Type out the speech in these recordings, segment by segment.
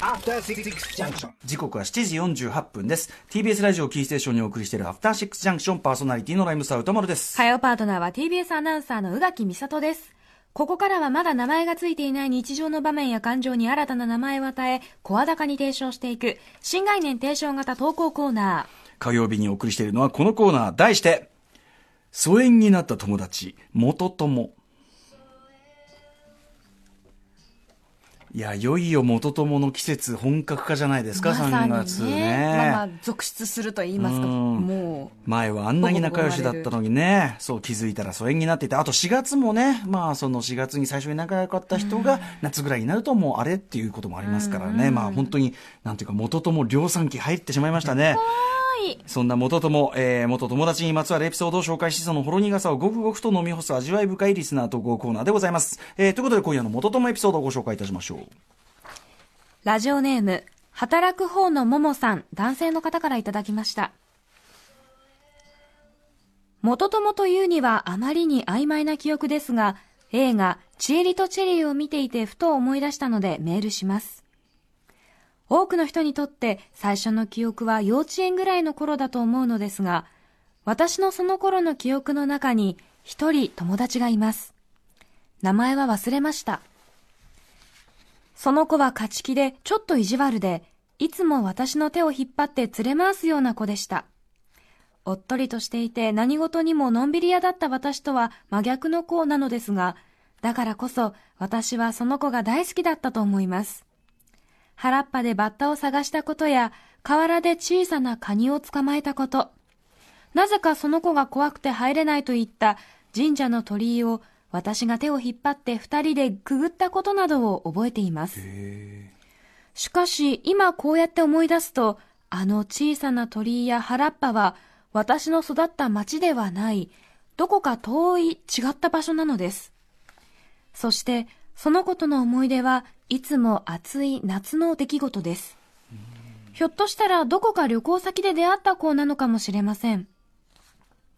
After Six Junction. 時刻は7時48分です。TBS ラジオキーステーションにお送りしているアフターシックスジャンクションパーソナリティのライムスター歌丸です。火曜パートナーは TBS アナウンサーの宇垣美里です。ここからはまだ名前がついていない日常の場面や感情に新たな名前を与え、声高に提唱していく、新概念提唱型投稿コーナー。火曜日にお送りしているのはこのコーナー、題して、疎遠になった友達、元友。いや、いよいよ元友の季節本格化じゃないですか、3月ね。まあまあ、続出すると言いますか、うん。も前はあんなに仲良しだったのにね、そう気づいたら疎遠になっていて、あと4月もね、まあその4月に最初に仲良かった人が夏ぐらいになるともうあれっていうこともありますからね、まあ本当に、なんていうか元友量産期入ってしまいましたね。う、そんな元友、えー、元友達にまつわるエピソードを紹介し、そのほろ苦さをごくごくと飲み干す味わい深いリスナー投稿コーナーでございます。えー、ということで今夜の元友エピソードをご紹介いたしましょう。ラジオネーム、働く方のももさん、男性の方からいただきました。元友というにはあまりに曖昧な記憶ですが、映画、チエリとチェリーを見ていてふと思い出したのでメールします。多くの人にとって最初の記憶は幼稚園ぐらいの頃だと思うのですが、私のその頃の記憶の中に一人友達がいます。名前は忘れました。その子は勝ち気でちょっと意地悪で、いつも私の手を引っ張って連れ回すような子でした。おっとりとしていて何事にものんびり屋だった私とは真逆の子なのですが、だからこそ私はその子が大好きだったと思います。原っぱでバッタを探したことや、河原で小さなカニを捕まえたこと、なぜかその子が怖くて入れないといった神社の鳥居を私が手を引っ張って二人でくぐったことなどを覚えています。しかし今こうやって思い出すと、あの小さな鳥居や原っぱは私の育った町ではない、どこか遠い違った場所なのです。そしてそのことの思い出はいつも暑い夏の出来事です。ひょっとしたらどこか旅行先で出会った子なのかもしれません。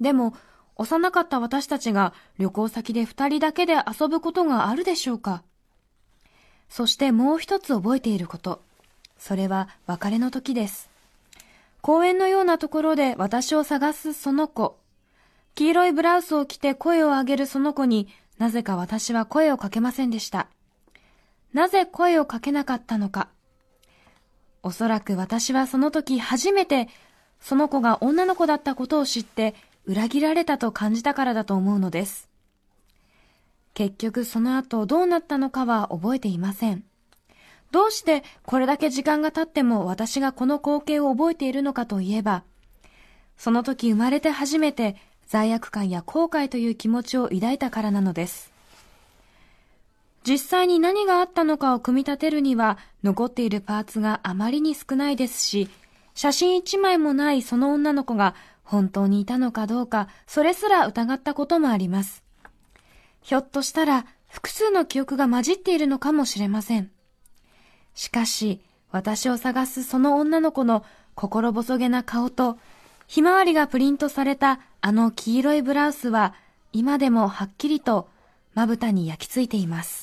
でも、幼かった私たちが旅行先で二人だけで遊ぶことがあるでしょうかそしてもう一つ覚えていること。それは別れの時です。公園のようなところで私を探すその子。黄色いブラウスを着て声を上げるその子になぜか私は声をかけませんでした。なぜ声をかけなかったのか。おそらく私はその時初めてその子が女の子だったことを知って裏切られたと感じたからだと思うのです。結局その後どうなったのかは覚えていません。どうしてこれだけ時間が経っても私がこの光景を覚えているのかといえば、その時生まれて初めて罪悪感や後悔という気持ちを抱いたからなのです。実際に何があったのかを組み立てるには残っているパーツがあまりに少ないですし、写真一枚もないその女の子が本当にいたのかどうか、それすら疑ったこともあります。ひょっとしたら複数の記憶が混じっているのかもしれません。しかし、私を探すその女の子の心細げな顔と、ひまわりがプリントされたあの黄色いブラウスは、今でもはっきりとまぶたに焼き付いています。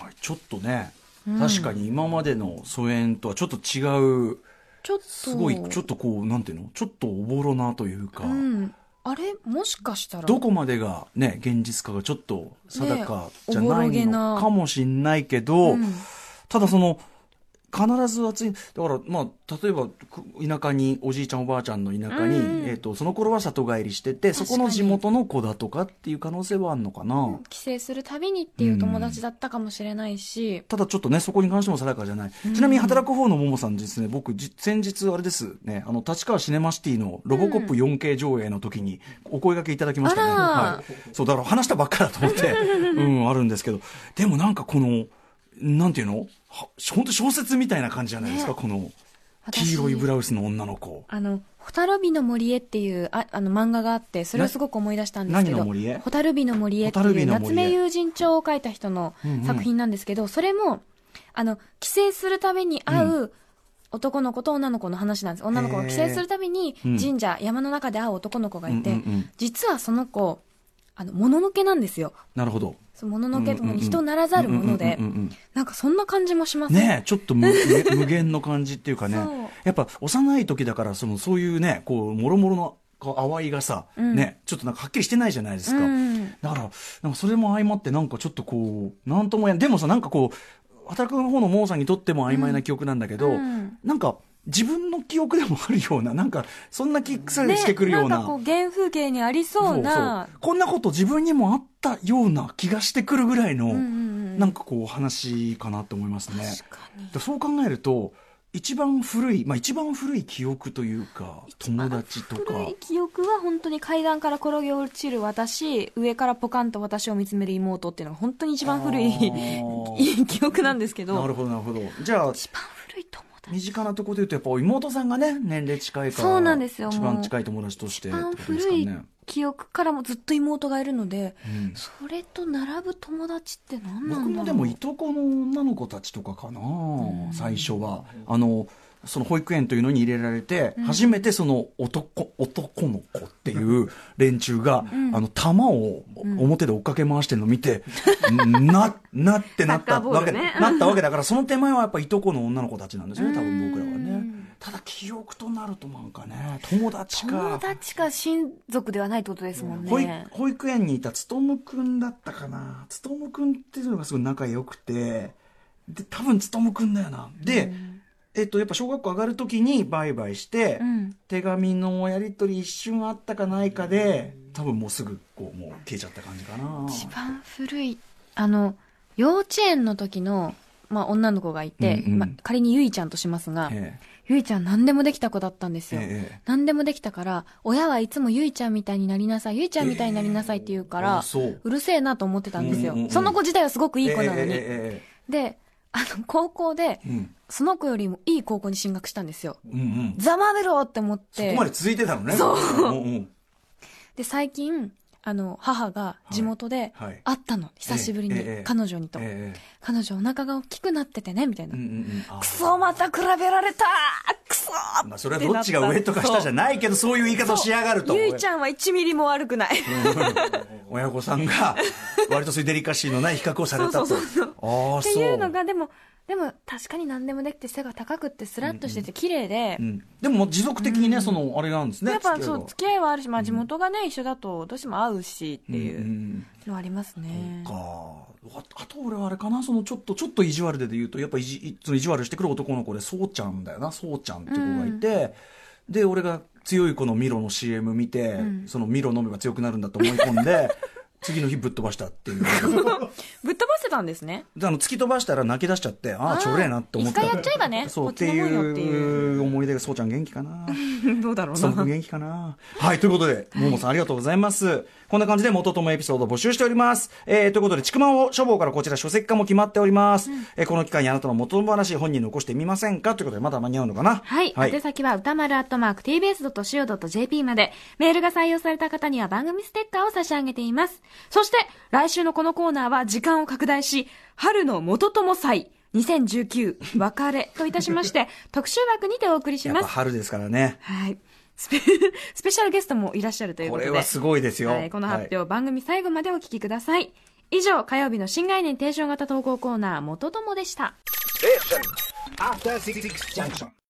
はい、ちょっとね、確かに今までの疎遠とはちょっと違う、ちょっと、すごい、ちょっとこう、なんていうの？ちょっとおぼろなというか、うん。あれ？もしかしたら。どこまでがね、現実かがちょっと定かじゃないのかもしんないけど、うん。ただその、必ず暑い。だから、まあ、例えば、く田舎に、おじいちゃんおばあちゃんの田舎に、うんえっ、と、その頃は里帰りしてて、そこの地元の子だとかっていう可能性はあるのかな。帰省するたびにっていう友達だったかもしれないし、ただちょっとね、そこに関しても定かじゃない。ちなみに働く方のももさんですね、僕、じ先日あれですね、あの、立川シネマシティのロボコップ 4K 上映の時にお声掛けいただきましたね。はい。そう、だから話したばっかだと思って、うん、あるんですけど、でもなんかこの、なんていうの？は本当小説みたいな感じじゃないですか、ね。この、私黄色いブラウスの女の子。あの、ホタルビの森へっていうああの漫画があって、それをすごく思い出したんですけど、な何の森へホタルビの森へっていう夏目友人帳を書いた人のうんうん作品なんですけど、それも、あの、帰省するたびに会う男の子と女の子の話なんです。女の子が帰省するたびにうん。神社、山の中で会う男の子がいて、うんうんうん。実はその子、あの、もののけなんですよ。なるほど。そうもののけともうんうんうん人ならざるものでなんかそんな感じもします。ねえちょっと無無無限の感じっていうかね。やっぱ幼い時だからそのそういうねこうもろもろのこう淡いがさ、うん。ねちょっとなんかはっきりしてないじゃないですか、うん。だからなんかそれも相まってなんかちょっとこうなんともやでもさなんかこう働く方のモーさんにとっても曖昧な記憶なんだけど、うん。なんか自分の記憶でもあるようななんかそんな気さえしてくるような。なんかこう、原風景にありそうなそう、こんなこと自分にもあったような気がしてくるぐらいの、うんうんうんなんかこう話かなと思いますね。確かに。でそう考えると一番古い、まあ、一番古い記憶というか友達とか古い記憶は本当に階段から転げ落ちる私、上からポカンと私を見つめる妹っていうのが本当に一番古い 記憶なんですけど、なるほどなるほどじゃあ一番。身近なところで言うとやっぱ妹さんがね年齢近いからそうなんですよ一番近い友達として一番ってことですか古いね、記憶からもずっと妹がいるので、うん。それと並ぶ友達って何なんだろう。僕もでもいとこの女の子たちとかかな、最初は。あのその保育園というのに入れられて、初めてその男男の子っていう連中が、あの玉を表で追っかけ回してるのを見て、ななってなったわけ、なったわけだからその手前はやっぱいとこの女の子たちなんですよね多分僕らはね。ただ記憶となるとなんかね友達か。友達か親族ではないってことですもん保育ね。保育園にいたつとむくんだったかな。つとむくんっていうのがすごい仲良くてで多分つとむくんだよな。で、えっとやっぱ小学校上がる時にバイバイして、うん。手紙のやり取り一瞬あったかないかで多分もうすぐこうもう消えちゃった感じかな。一番古い、あの、幼稚園の時の、まあ、女の子がいて、うんうん。まあ、仮にゆいちゃんとしますが、えゆいちゃん何でもできた子だったんですよ。ええ何でもできたから、親はいつもゆいちゃんみたいになりなさい、ゆいちゃんみたいになりなさいって言うから、う。うるせえなと思ってたんですよ。うんうんうん。その子自体はすごくいい子なのに。えええ。で、あの、高校で、その子よりもいい高校に進学したんですよ。うんうん。ざまめろって思って。そこま。で続いてたのね。そう。うんうん。で、最近、あの、母が地元で会ったの。久しぶりに。彼女にと。ええ彼女お腹が大きくなっててね、みたいな。うんうんうん。あー。クソまた比べられたクソまあ、それはどっちが上とか下じゃないけどそういう言い方をしやがるとゆいちゃんは1ミリも悪くない。親御さんが割とそういうデリカシーのない比較をされたと。っていうのが、でも、でも確かに何でもできて背が高くってスラッとしてて綺麗で。う、ん、でも持続的にね、そのあれなんですねやっぱそう、付き合いはあるし、まあ地元がね、一緒だとどうしても会うしっていうんううん。のはありますね。か。ああと俺はあれかなそのちょっとちょっと意地悪でで言うとやっぱいじその意地悪してくる男の子でそうちゃんだよなそうちゃんっていう子がいて、で俺が強い子のミロの CM 見て、ん。そのミロ飲めば強くなるんだと思い込んで 次の日ぶっ飛ばしたっていう。ぶっ飛ばせたんですね。であの突き飛ばしたら泣き出しちゃってああちょれえなって思った一回やっちゃえばねそうっていう思い出がそうちゃん元気かな どうだろストップ元気かなはい、ということで、ももさんありがとうございます。こんな感じで元友エピソードを募集しております。えー、ということで、ちくまを書房からこちら書籍化も決まっております。えーこの期間にあなたの元友話本人に残してみませんか？ということで、まだ間に合うのかな？はい。はい宛。先は歌丸アットマーク tbs.co.jp まで、メールが採用された方には番組ステッカーを差し上げています。そして、来週のこのコーナーは時間を拡大し、春の元友祭2019別れといたしまして、特集枠にてお送りしやっぱます。春ですからね。はい。スペ スペシャルゲストもいらっしゃるということで。これはすごいですよ。はい、この発表、はい番組最後までお聞きください。以上、火曜日の新概念提唱型投稿コーナー、元友でした。After Six Junction.